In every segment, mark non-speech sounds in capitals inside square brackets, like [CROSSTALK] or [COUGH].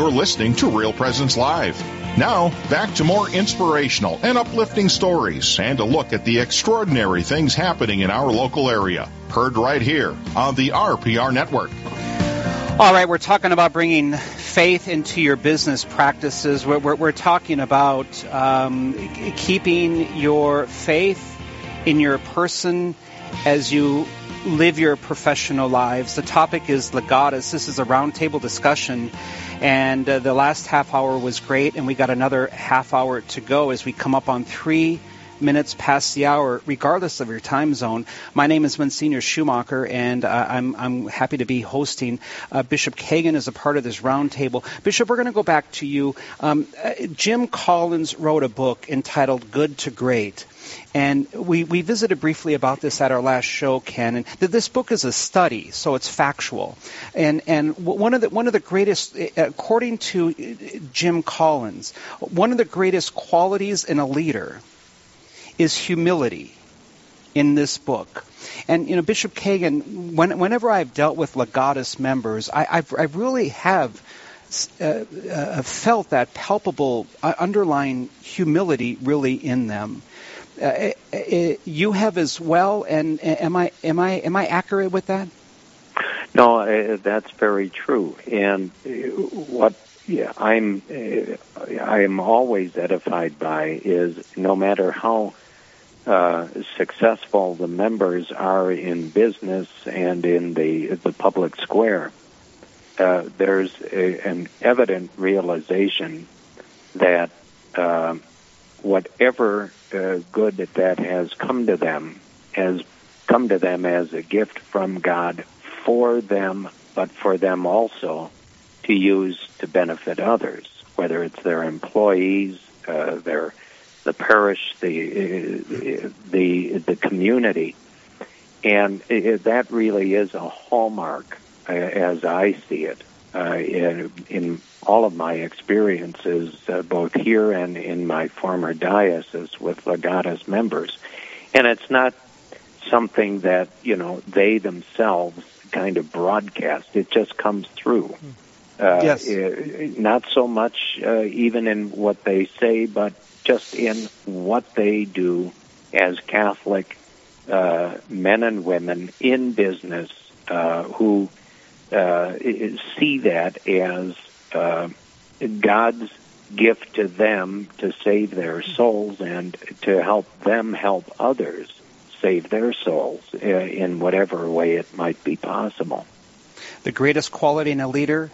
You're listening to Real Presence Live. Now, back to more inspirational and uplifting stories and a look at the extraordinary things happening in our local area. Heard right here on the RPR Network. All right, we're talking about bringing faith into your business practices. We're, we're, we're talking about um, keeping your faith in your person as you live your professional lives. The topic is Legatus. This is a roundtable discussion, and uh, the last half hour was great, and we got another half hour to go as we come up on three minutes past the hour, regardless of your time zone. My name is Monsignor Schumacher, and uh, I'm, I'm happy to be hosting. Uh, Bishop Kagan as a part of this roundtable. Bishop, we're going to go back to you. Um, uh, Jim Collins wrote a book entitled Good to Great. And we, we visited briefly about this at our last show, Ken. And that this book is a study, so it's factual. And and one of the one of the greatest, according to Jim Collins, one of the greatest qualities in a leader is humility in this book. And you know, Bishop Kagan, when, whenever I've dealt with Legatus members, I, I've, I really have uh, uh, felt that palpable uh, underlying humility really in them. Uh, uh, uh, you have as well, and am I am I am I accurate with that? No, that's very true. And what yeah, I'm I am always edified by is no matter how uh, successful the members are in business and in the the public square, uh, there's a, an evident realization that uh, whatever uh, good that has come to them has come to them as a gift from God for them, but for them also to use to benefit others, whether it's their employees, uh, their the parish, the the the community, and it, that really is a hallmark, uh, as I see it, uh, in, in all of my experiences, uh, both here and in my former diocese with Legatus members, and it's not something that you know they themselves kind of broadcast. It just comes through. Uh, yes. not so much uh, even in what they say, but just in what they do as Catholic uh, men and women in business uh, who uh, see that as uh, God's gift to them to save their souls and to help them help others save their souls uh, in whatever way it might be possible. The greatest quality in a leader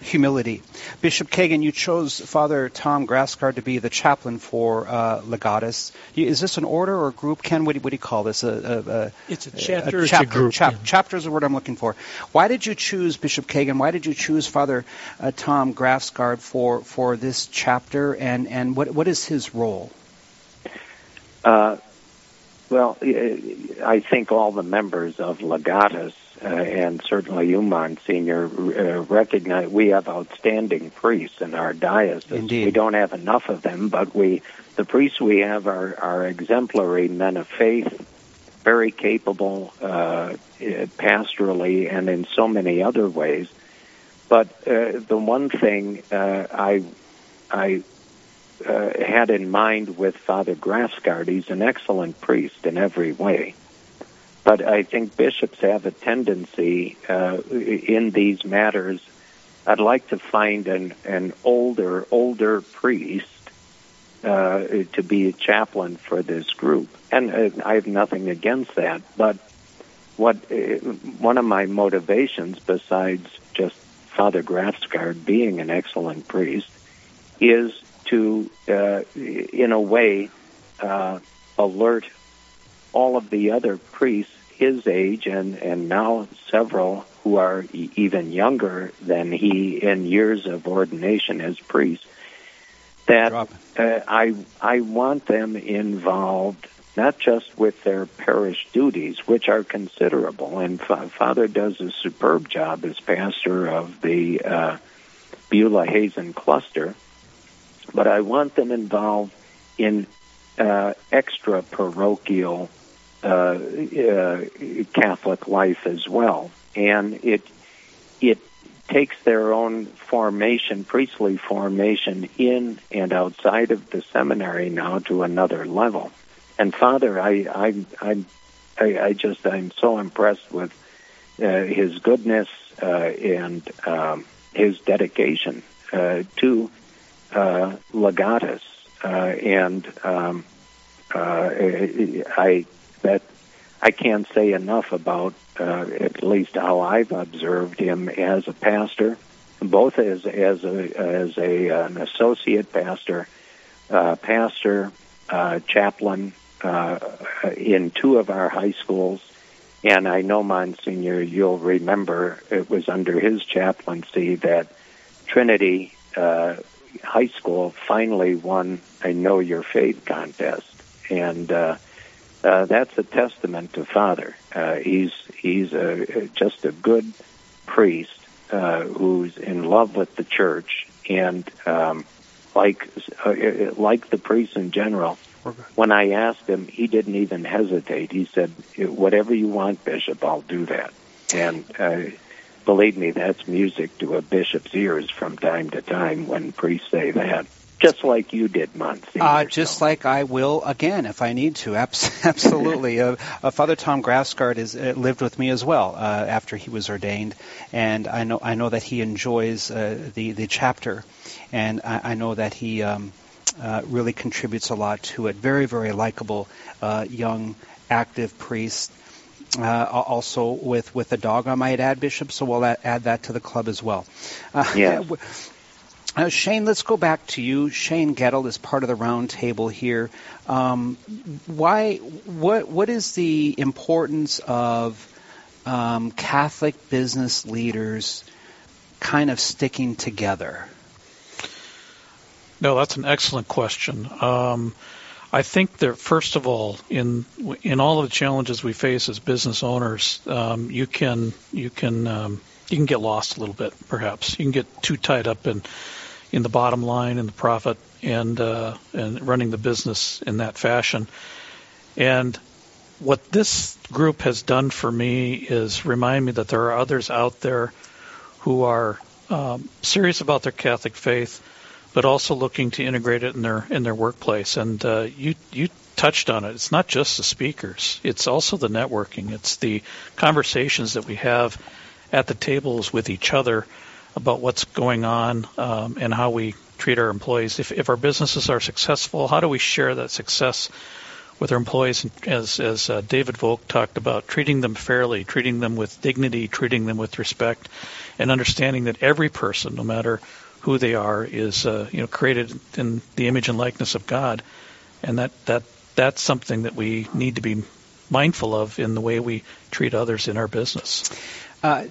humility. Bishop Kagan, you chose Father Tom Grafsgaard to be the chaplain for uh, Legatus. Is this an order or a group? Ken, what do, what do you call this? A, a, a it's a chapter. A chapter. It's a group, chap, yeah. Chapter is the word I'm looking for. Why did you choose Bishop Kagan? Why did you choose Father uh, Tom Grafsgaard for for this chapter? And and what what is his role? Uh, well, I think all the members of Legatus uh, and certainly you, Monsignor, uh, recognize we have outstanding priests in our diocese. Indeed. We don't have enough of them, but we, the priests we have are, are exemplary men of faith, very capable uh, pastorally and in so many other ways. But uh, the one thing uh, I, I uh, had in mind with Father Grafsgaard, he's an excellent priest in every way. But I think bishops have a tendency uh, in these matters. I'd like to find an, an older, older priest uh, to be a chaplain for this group. And uh, I have nothing against that. But what uh, one of my motivations, besides just Father Grafsgaard being an excellent priest, is to, uh, in a way, uh, alert all of the other priests his age and, and now several who are e- even younger than he in years of ordination as priests, that uh, I, I want them involved not just with their parish duties, which are considerable, and Fa- Father does a superb job as pastor of the uh, Beulah Hazen cluster, but I want them involved in uh, extra parochial Catholic life as well, and it it takes their own formation, priestly formation, in and outside of the seminary now to another level. And Father, I, I, I, I, just, I'm so impressed with uh, his goodness uh, and um, his dedication uh, to uh, legatus, uh, and um, uh, I that I can't say enough about uh, at least how I've observed him as a pastor, both as as a as a an associate pastor, uh, pastor, uh, chaplain uh, in two of our high schools, and I know Monsignor, you'll remember it was under his chaplaincy that Trinity uh, High School finally won a Know Your Faith contest, and uh, uh, that's a testament to Father. Uh, he's he's a, just a good priest uh, who's in love with the church, and um, like uh, like the priests in general. When I asked him, he didn't even hesitate. He said, "Whatever you want, Bishop, I'll do that." And uh, believe me, that's music to a bishop's ears from time to time when priests say that just like you did, Monsignor. Uh, just so. like I will again if I need to. [LAUGHS] Absolutely. uh, uh, Father Tom Grafsgaard is uh, lived with me as well uh, after he was ordained, and I know I know that he enjoys uh, the the chapter, and I, I know that he. Um, really contributes a lot to it. Very, very likable young, active priest. Uh, also with with a dog, I might add, Bishop. So we'll add, add that to the club as well. Uh, yeah. [LAUGHS] Uh, Shane, let's go back to you. Shane Gettle is part of the roundtable here. Um, why? What? What is the importance of um, Catholic business leaders kind of sticking together? No, that's an excellent question. Um, I think that first of all, in in all of the challenges we face as business owners, um, you can you can um, you can get lost a little bit, perhaps. You can get too tied up in in the bottom line and the profit and uh, and running the business in that fashion. And what this group has done for me is remind me that there are others out there who are um, serious about their Catholic faith, but also looking to integrate it in their in their workplace. And uh, you you touched on it. It's not just the speakers; it's also the networking. It's the conversations that we have at the tables with each other about what's going on um, and how we treat our employees. If, if our businesses are successful, how do we share that success with our employees? As, as uh, David Volk talked about, treating them fairly, treating them with dignity, treating them with respect, and understanding that every person, no matter who they are, is uh, you know created in the image and likeness of God, and that that that's something that we need to be mindful of in the way we treat others in our business. Uh,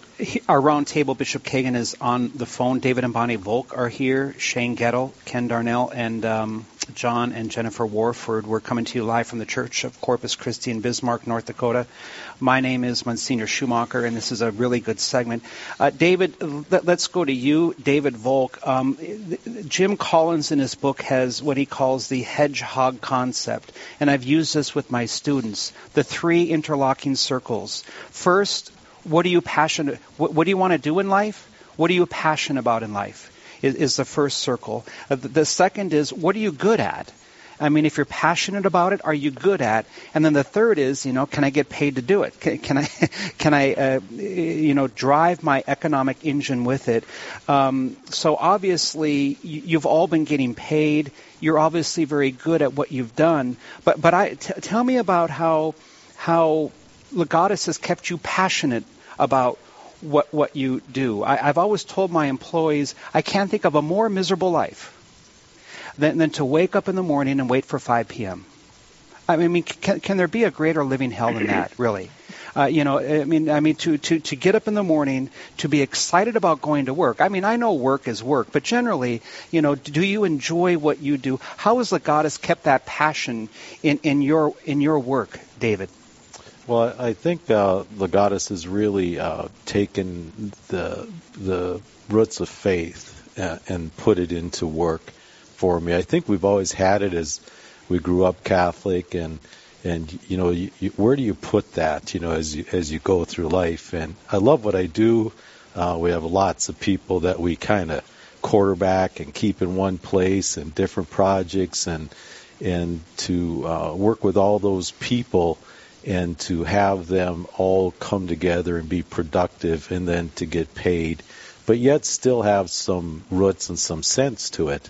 our roundtable, Bishop Kagan is on the phone. David and Bonnie Volk are here. Shane Gettle, Ken Darnell, and um, John and Jennifer Warford. We're coming to you live from the Church of Corpus Christi in Bismarck, North Dakota. My name is Monsignor Schumacher, and this is a really good segment. Uh, David, let, us go to you, David Volk. Um, Jim Collins in his book has what he calls the hedgehog concept, and I've used this with my students. The three interlocking circles. First, what are you passionate? What, what do you want to do in life? What are you passionate about in life? Is, is the first circle. Uh, the, the second is what are you good at? I mean, if you're passionate about it, are you good at? And then the third is, you know, can I get paid to do it? Can, can I, [LAUGHS] can I, uh, you know, drive my economic engine with it? Um, so obviously, you've all been getting paid. You're obviously very good at what you've done. But but I t- tell me about how how Legatus has kept you passionate about what what you do. I, I've always told my employees I can't think of a more miserable life than, than to wake up in the morning and wait for 5 p.m. I mean, can, can there be a greater living hell than that, [CLEARS THROAT] really? Uh, you know, I mean, I mean, to, to, to get up in the morning, to be excited about going to work. I mean, I know work is work, but generally, you know, do you enjoy what you do? How has Legatus kept that passion in, in your in your work, David? Well, I think uh, Legatus has really uh, taken the the roots of faith uh, and put it into work for me. I think we've always had it as we grew up Catholic, and and you know, you, you, where do you put that? You know, as you as you go through life. And I love what I do. Uh, we have lots of people that we kind of quarterback and keep in one place and different projects and and to uh, work with all those people and to have them all come together and be productive and then to get paid, but yet still have some roots and some sense to it.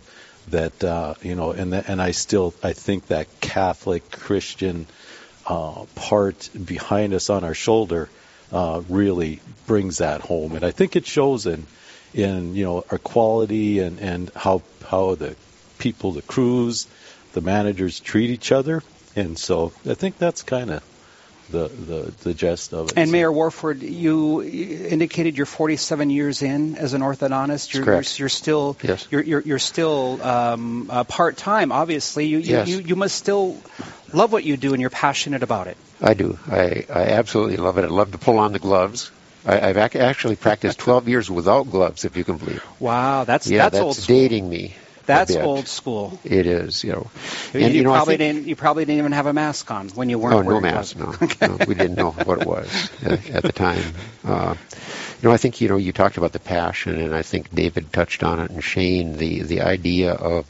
That uh, you know, and and I still I think that Catholic Christian uh, part behind us on our shoulder uh, really brings that home, and I think it shows in in you know our quality and and how how the people, the crews, the managers treat each other, and so I think that's kind of the, the, the gist of it. And Mayor Warford, you indicated you're 47 years in as an orthodontist. You're, Correct. You're, you're still yes. you're, you're, you're still um, uh, part time. Obviously, you, yes. you you must still love what you do and you're passionate about it. I do. I, I absolutely love it. I love to pull on the gloves. I, I've ac- actually practiced 12 years without gloves, if you can believe. Wow, that's yeah, that's, that's old dating me. That's old school. It is, you know. You, And, you you know, probably think- didn't. You probably didn't even have a mask on when you weren't. Oh, no mask. No, [LAUGHS] no, we didn't know what it was at, at the time. Uh, you know, I think you know you talked about the passion, and I think David touched on it, and Shane the the idea of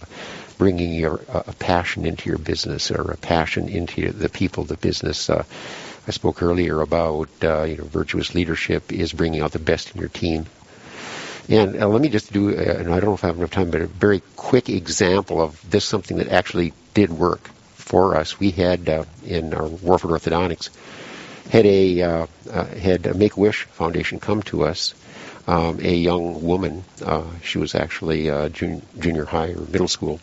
bringing your uh, a passion into your business or a passion into the people, the business. Uh, I spoke earlier about uh, you know virtuous leadership is bringing out the best in your team. And uh, let me just do, uh, and I don't know if I have enough time, but a very quick example of this something that actually did work for us. We had uh, in our Warford Orthodontics had a uh, uh, had a Make Wish Foundation come to us. Um, a young woman, uh, she was actually jun- junior high or middle school.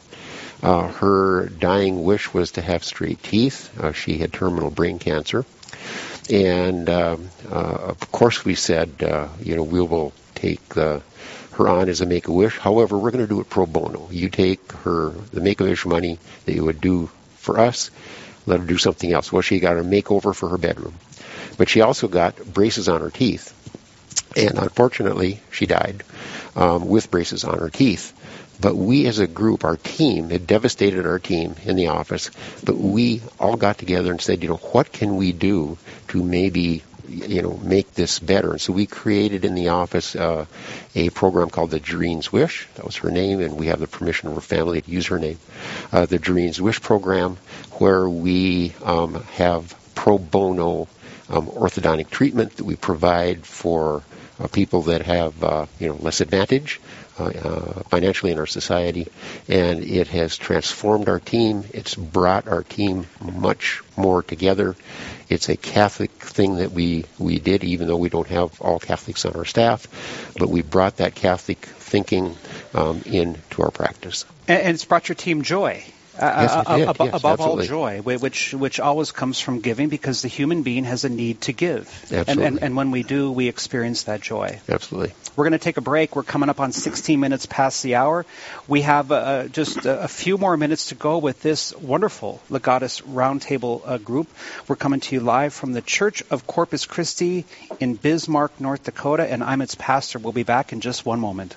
Her dying wish was to have straight teeth. She had terminal brain cancer, and um, of course we said, you know, we will take the her on as a Make a Wish. However, we're going to do it pro bono. You take her the Make a Wish money that you would do for us, let her do something else. Well, she got a makeover for her bedroom, but she also got braces on her teeth, and unfortunately, she died um, with braces on her teeth. But we as a group, our team, it devastated our team in the office, but we all got together and said, you know, what can we do to maybe you know make this better. And so we created in the office uh, a program called the Dreens Wish. That was her name and we have the permission of her family to use her name. Uh, the Dreens Wish program where we um, have pro bono um, orthodontic treatment that we provide for people that have uh, you know less advantage uh, uh, financially in our society, and it has transformed our team. It's brought our team much more together. It's a Catholic thing that we, we did, even though we don't have all Catholics on our staff, but we brought that Catholic thinking um, into our practice. And it's brought your team joy. Uh, Yes, uh. Yes, above all joy, whi- which which always comes from giving, because the human being has a need to give, and, and and when we do, we experience that joy. Absolutely. We're going to take a break. We're coming up on 16 minutes past the hour. We have uh, just a, a few more minutes to go with this wonderful Legatus Roundtable uh, group. We're coming to you live from the Church of Corpus Christi in Bismarck, North Dakota, and I'm its pastor. We'll be back in just one moment.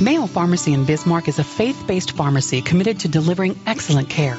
Mayo Pharmacy in Bismarck is a faith-based pharmacy committed to delivering excellent care.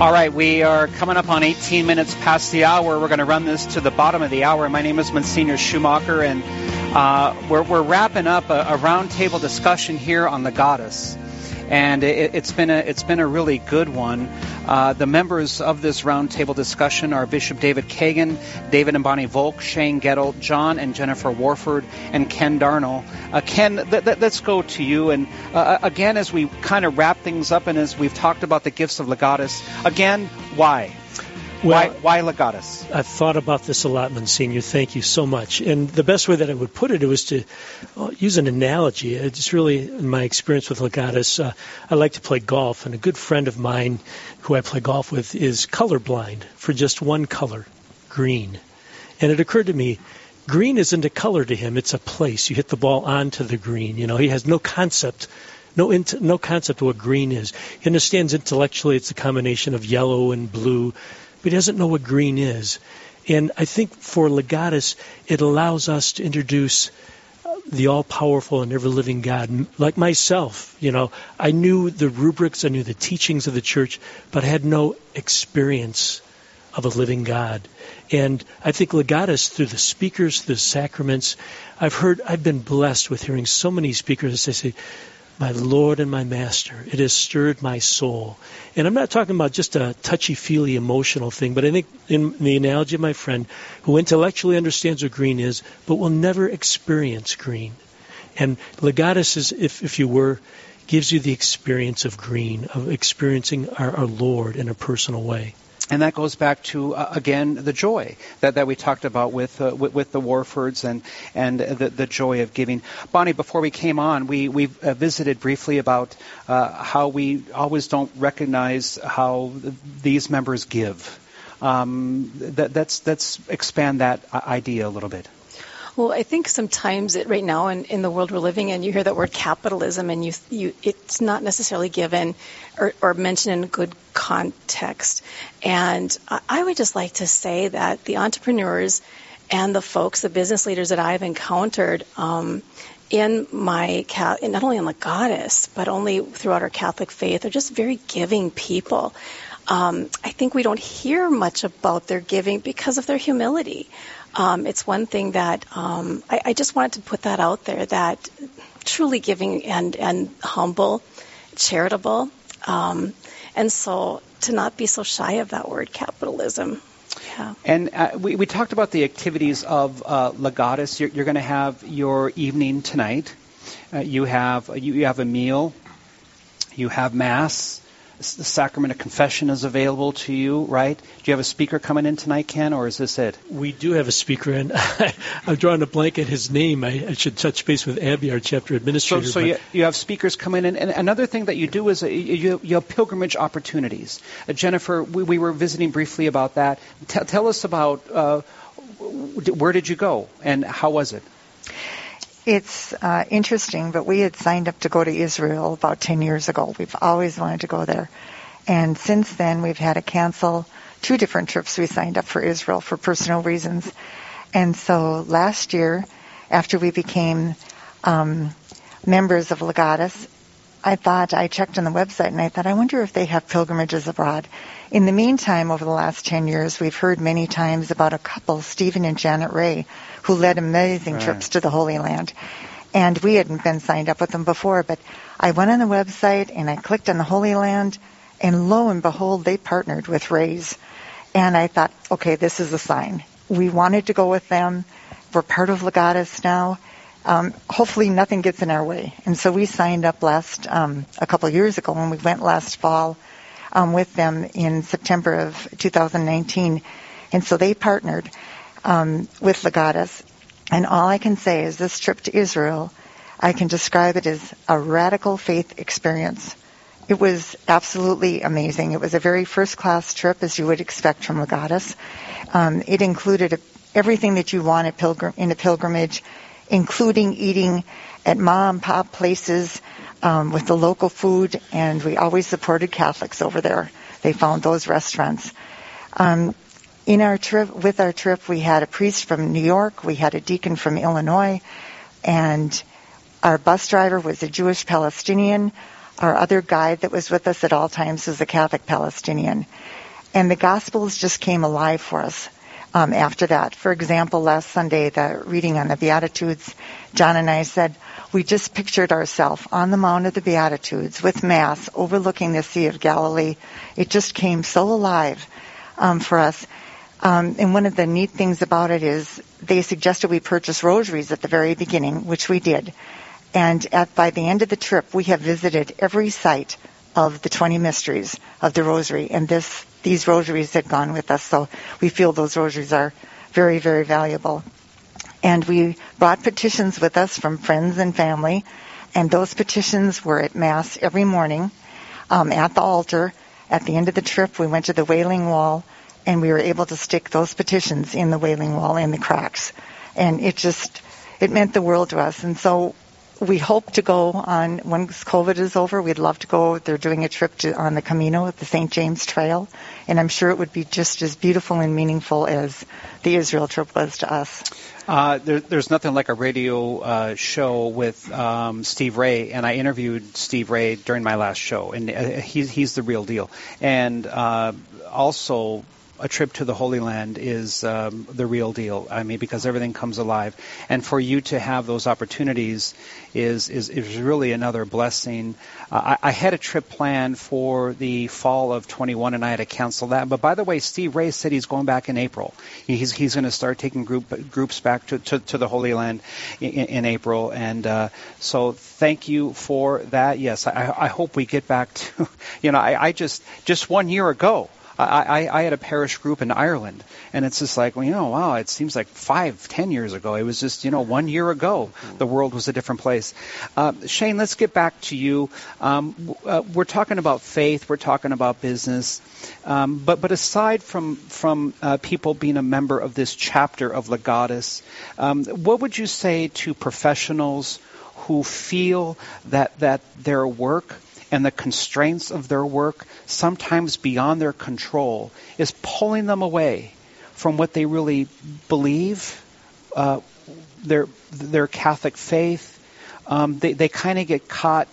All right, we are coming up on 18 minutes past the hour. We're going to run this to the bottom of the hour. My name is Monsignor Schumacher, and uh, we're, we're, wrapping up a, a roundtable discussion here on Legatus and it, has been a it's been a really good one. Uh, the members of this roundtable discussion are Bishop David Kagan, David and Bonnie Volk, Shane Gettle, John and Jennifer Warford, and Ken Darnell. Uh, Ken, th- th- let's go to you. And uh, again, as we kind of wrap things up, and as we've talked about the gifts of Legatus, again, why? Well, why, why Legatus? I've thought about this a lot, Monsignor. Thank you so much. And the best way that I would put it was to uh, use an analogy. It's really in my experience with Legatus. Uh, I like to play golf, and a good friend of mine who I play golf with is colorblind for just one color, green. And it occurred to me, green isn't a color to him; it's a place. You hit the ball onto the green. You know, he has no concept no int- no concept of what green is. He understands intellectually it's a combination of yellow and blue, but he doesn't know what green is. And I think for Legatus, it allows us to introduce uh, the all powerful and ever living God. Like myself, you know, I knew the rubrics, I knew the teachings of the church, but I had no experience of a living God. And I think Legatus, through the speakers, the sacraments, I've heard, I've been blessed with hearing so many speakers that say, my Lord and my Master. It has stirred my soul. And I'm not talking about just a touchy feely emotional thing, but I think in the analogy of my friend who intellectually understands what green is, but will never experience green. And Legatus is, if, if you were, gives you the experience of green, of experiencing our, our Lord in a personal way. And that goes back to uh, again the joy that, that we talked about with, uh, with, with the Warfords and and the, the joy of giving. Bonnie, before we came on, we we uh, visited briefly about uh, how we always don't recognize how these members give. Um, that, that's let's expand that idea a little bit. Well, I think sometimes it, right now in, in the world we're living in, you hear that word capitalism, and you, you it's not necessarily given or, or mentioned in good context. And I would just like to say that the entrepreneurs and the folks, the business leaders that I've encountered um, in my not only in Legatus, but only throughout our Catholic faith, are just very giving people. Um, I think we don't hear much about their giving because of their humility um, it's one thing that um, I, I, just wanted to put that out there that truly giving and, and humble, charitable, um, and so to not be so shy of that word capitalism. Yeah. And uh, we, we talked about the activities of uh, Legatus. You're, you're going to have your evening tonight. Uh, you have you, you have a meal. You have mass the sacrament of confession is available to you, right? Do you have a speaker coming in tonight, Ken, or is this it? We do have a speaker, and [LAUGHS] I'm drawing a blank at his name. I, I, should touch base with Abby, our chapter administrator. So, so you, you, have speakers coming in, and another thing that you do is uh, you, you, have pilgrimage opportunities. Uh, Jennifer, we, we, were visiting briefly about that. T- tell us about uh, where did you go, and how was it? It's uh, interesting, but we had signed up to go to Israel about 10 years ago. We've always wanted to go there. And since then, we've had to cancel two different trips we signed up for Israel for personal reasons. And so last year, after we became um, members of Legatus, I thought, I checked on the website and I thought, I wonder if they have pilgrimages abroad. In the meantime, over the last 10 years, we've heard many times about a couple, Stephen and Janet Ray, who led amazing right. trips to the Holy Land. And we hadn't been signed up with them before, but I went on the website and I clicked on the Holy Land, and lo and behold, they partnered with Rays. And I thought, okay, this is a sign. We wanted to go with them. We're part of Legatus now. Um, hopefully nothing gets in our way. And so we signed up last, um, a couple years ago when we went last fall um, with them in September of 2019. And so they partnered um, with Legatus. And all I can say is this trip to Israel, I can describe it as a radical faith experience. It was absolutely amazing. It was a very first class trip, as you would expect from Legatus. Um, it included everything that you want in a pilgrimage, including eating at mom and pop places um, with the local food, and we always supported Catholics over there. They found those restaurants. Um, in our trip, with our trip, we had a priest from New York, we had a deacon from Illinois, and our bus driver was a Jewish Palestinian. Our other guide that was with us at all times was a Catholic Palestinian. And the Gospels just came alive for us um, after that. For example, last Sunday, the reading on the Beatitudes, John and I said, we just pictured ourselves on the Mount of the Beatitudes with Mass overlooking the Sea of Galilee. It just came so alive um, for us. Um, and one of the neat things about it is they suggested we purchase rosaries at the very beginning, which we did. And at, by the end of the trip, we have visited every site of the 20 mysteries of the rosary. And this, these rosaries had gone with us. So we feel those rosaries are very, very valuable. And we brought petitions with us from friends and family. And those petitions were at Mass every morning um, at the altar. At the end of the trip, we went to the Wailing Wall and we were able to stick those petitions in the Wailing Wall in the cracks. And it just, it meant the world to us. And so we hope to go on once COVID is over. We'd love to go. They're doing a trip to, on the Camino at the St. James Trail, and I'm sure it would be just as beautiful and meaningful as the Israel trip was to us. Uh, there, there's nothing like a radio uh, show with um, Steve Ray, and I interviewed Steve Ray during my last show, and uh, he's he's the real deal. And uh, also a trip to the Holy Land is um, the real deal. I mean, because everything comes alive, and for you to have those opportunities is is, is really another blessing. Uh, I, I, had a trip planned for the fall of 21, and I had to cancel that. But by the way, Steve Ray said he's going back in April. He's he's going to start taking group groups back to, to, to the Holy Land in, in April, and uh, so thank you for that. Yes, I, I hope we get back to. [LAUGHS] You know, I, I just just one year ago. I, I, I had a parish group in Ireland, and it's just like, well, you know, wow, it seems like five, ten years ago. It was just, you know, one year ago, the world was a different place. Uh, Shane, let's get back to you. Um, uh, we're talking about faith, we're talking about business, um, but but aside from from uh, people being a member of this chapter of Legatus, um, what would you say to professionals who feel that that their work and the constraints of their work, sometimes beyond their control, is pulling them away from what they really believe, uh, their their Catholic faith. Um, they they kind of get caught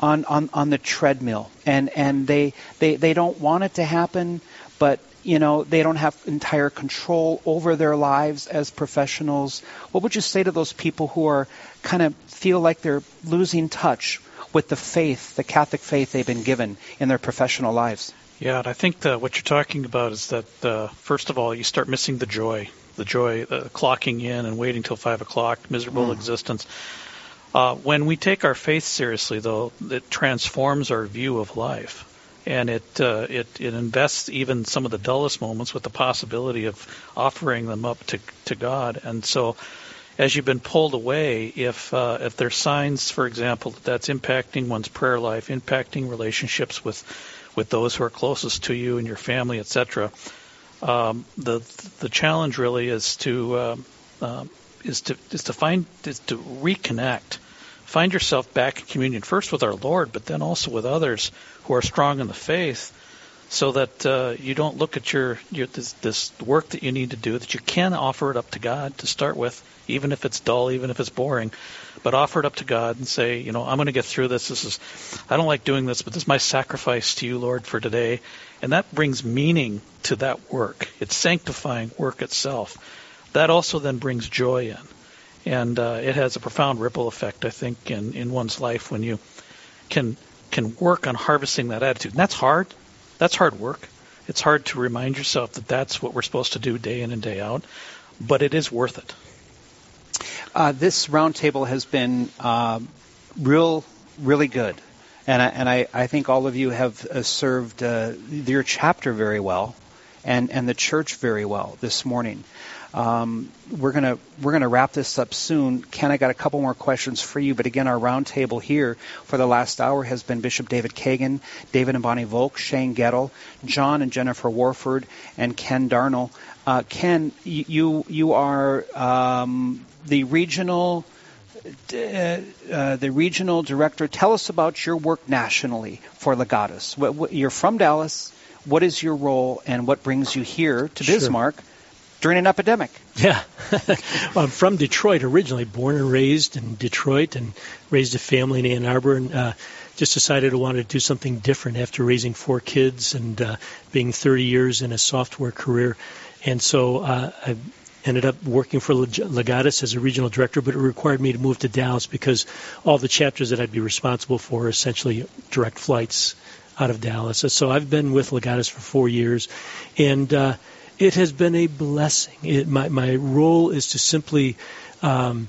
on, on, on the treadmill, and and they, they they don't want it to happen, but you know they don't have entire control over their lives as professionals. What would you say to those people who are kind of feel like they're losing touch with the faith, the Catholic faith they've been given in their professional lives. Yeah, and I think the, what you're talking about is that uh, first of all, you start missing the joy, the joy, the clocking in and waiting till five o'clock, miserable mm. existence. Uh, when we take our faith seriously, though, it transforms our view of life, and it uh, it it invests even some of the dullest moments with the possibility of offering them up to to God, and so as you've been pulled away, if uh, if there's signs, for example, that that's impacting one's prayer life, impacting relationships with with those who are closest to you and your family, etc. Um, the the challenge really is to uh, uh, is to is to find is to reconnect, find yourself back in communion first with our Lord, but then also with others who are strong in the faith, so that uh, you don't look at your, your this, this work that you need to do that you can offer it up to God to start with even if it's dull, even if it's boring, but offer it up to God and say, you know, I'm going to get through this. This is, I don't like doing this, but this is my sacrifice to you, Lord, for today. And that brings meaning to that work. It's sanctifying work itself. That also then brings joy in. and uh, it has a profound ripple effect, I think, in in one's life when you can can work on harvesting that attitude. And that's hard. That's hard work. It's hard to remind yourself that that's what we're supposed to do day in and day out, but it is worth it. Uh, this roundtable has been uh, real, really good. And I, and I, I think all of you have uh, served uh, your chapter very well and, and the church very well this morning. Um, we're gonna we're gonna wrap this up soon. Ken, I got a couple more questions for you, but again, our roundtable here for the last hour has been Bishop David Kagan, David and Bonnie Volk, Shane Gettle, John and Jennifer Warford, and Ken Darnell. Uh, Ken, you you are um, the regional. Uh, uh, the regional director. Tell us about your work nationally for Legatus. What, what, you're from Dallas. What is your role, and what brings you here to Bismarck sure during an epidemic. Yeah. [LAUGHS] well, I'm from Detroit originally, born and raised in Detroit, and raised a family in Ann Arbor, and uh, just decided I wanted to do something different after raising four kids and uh, being 30 years in a software career. And so uh, I ended up working for Legatus as a regional director, but it required me to move to Dallas because all the chapters that I'd be responsible for are essentially direct flights out of Dallas. So I've been with Legatus for four years, and uh, it has been a blessing. It, my, my role is to simply um,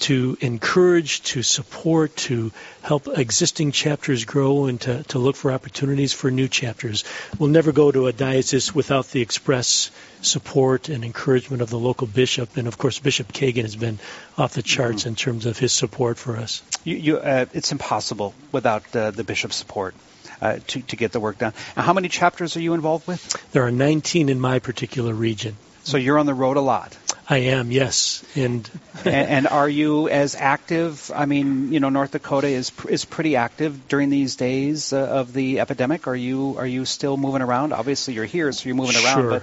to encourage, to support, to help existing chapters grow, and to, to look for opportunities for new chapters. We'll never go to a diocese without the express support and encouragement of the local bishop, and of course Bishop Kagan has been off the charts mm-hmm. in terms of his support for us. You, you, uh, it's impossible without uh, the bishop's support uh, to, to get the work done. Now, how many chapters are you involved with? There are 19 in my particular region. So you're on the road a lot. I am, yes. And, and, and are you as active? I mean, you know, North Dakota is is pretty active during these days uh, of the epidemic. Are you are you still moving around? Obviously, you're here, so you're moving sure. around. But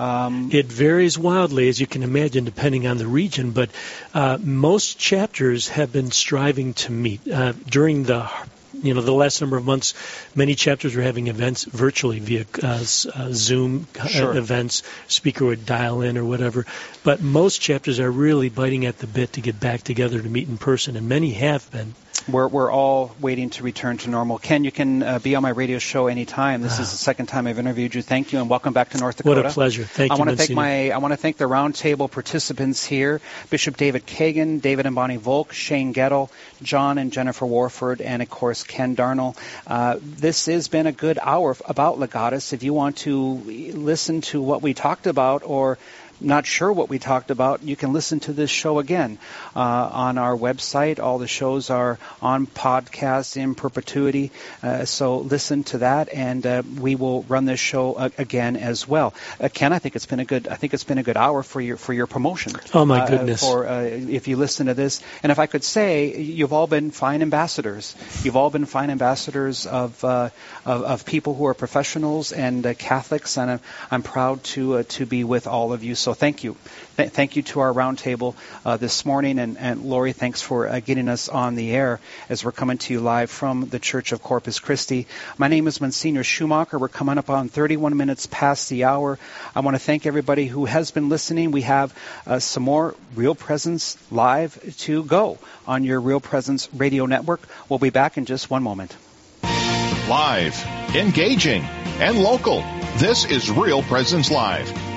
um, it varies wildly, as you can imagine, depending on the region. But uh, most chapters have been striving to meet uh, during the you know, the last number of months, many chapters were having events virtually via uh, uh, Zoom uh, sure. events. Speaker would dial in or whatever. But most chapters are really biting at the bit to get back together to meet in person, and many have been. We're, we're all waiting to return to normal. Ken, you can uh, be on my radio show anytime. This is the second time I've interviewed you. Thank you, and welcome back to North Dakota. What a pleasure. Thank you. I you. Want to thank my, I want to thank the roundtable participants here: Bishop David Kagan, David and Bonnie Volk, Shane Gettle, John and Jennifer Warford, and of course Ken Darnell. Uh, this has been a good hour about Legatus. If you want to listen to what we talked about or not sure what we talked about, you can listen to this show again uh, on our website. All the shows are on podcast in perpetuity. Uh, so listen to that, and uh, we will run this show uh, again as well. Uh, Ken, I think it's been a good. I think it's been a good hour for your for your promotion. Oh my uh, goodness! for if you listen to this, and if I could say, you've all been fine ambassadors. You've all been fine ambassadors of of, of, people who are professionals and Catholics, and I'm, I'm proud to to be with all of you. So so thank you. Th- thank you to our roundtable uh, this morning. And, and Lori, thanks for uh, getting us on the air as we're coming to you live from the Church of Corpus Christi. My name is Monsignor Schumacher. We're coming up on 31 minutes past the hour. I want to thank everybody who has been listening. We have uh, some more Real Presence live to go on your Real Presence radio network. We'll be back in just one moment. Live, engaging, and local. This is Real Presence Live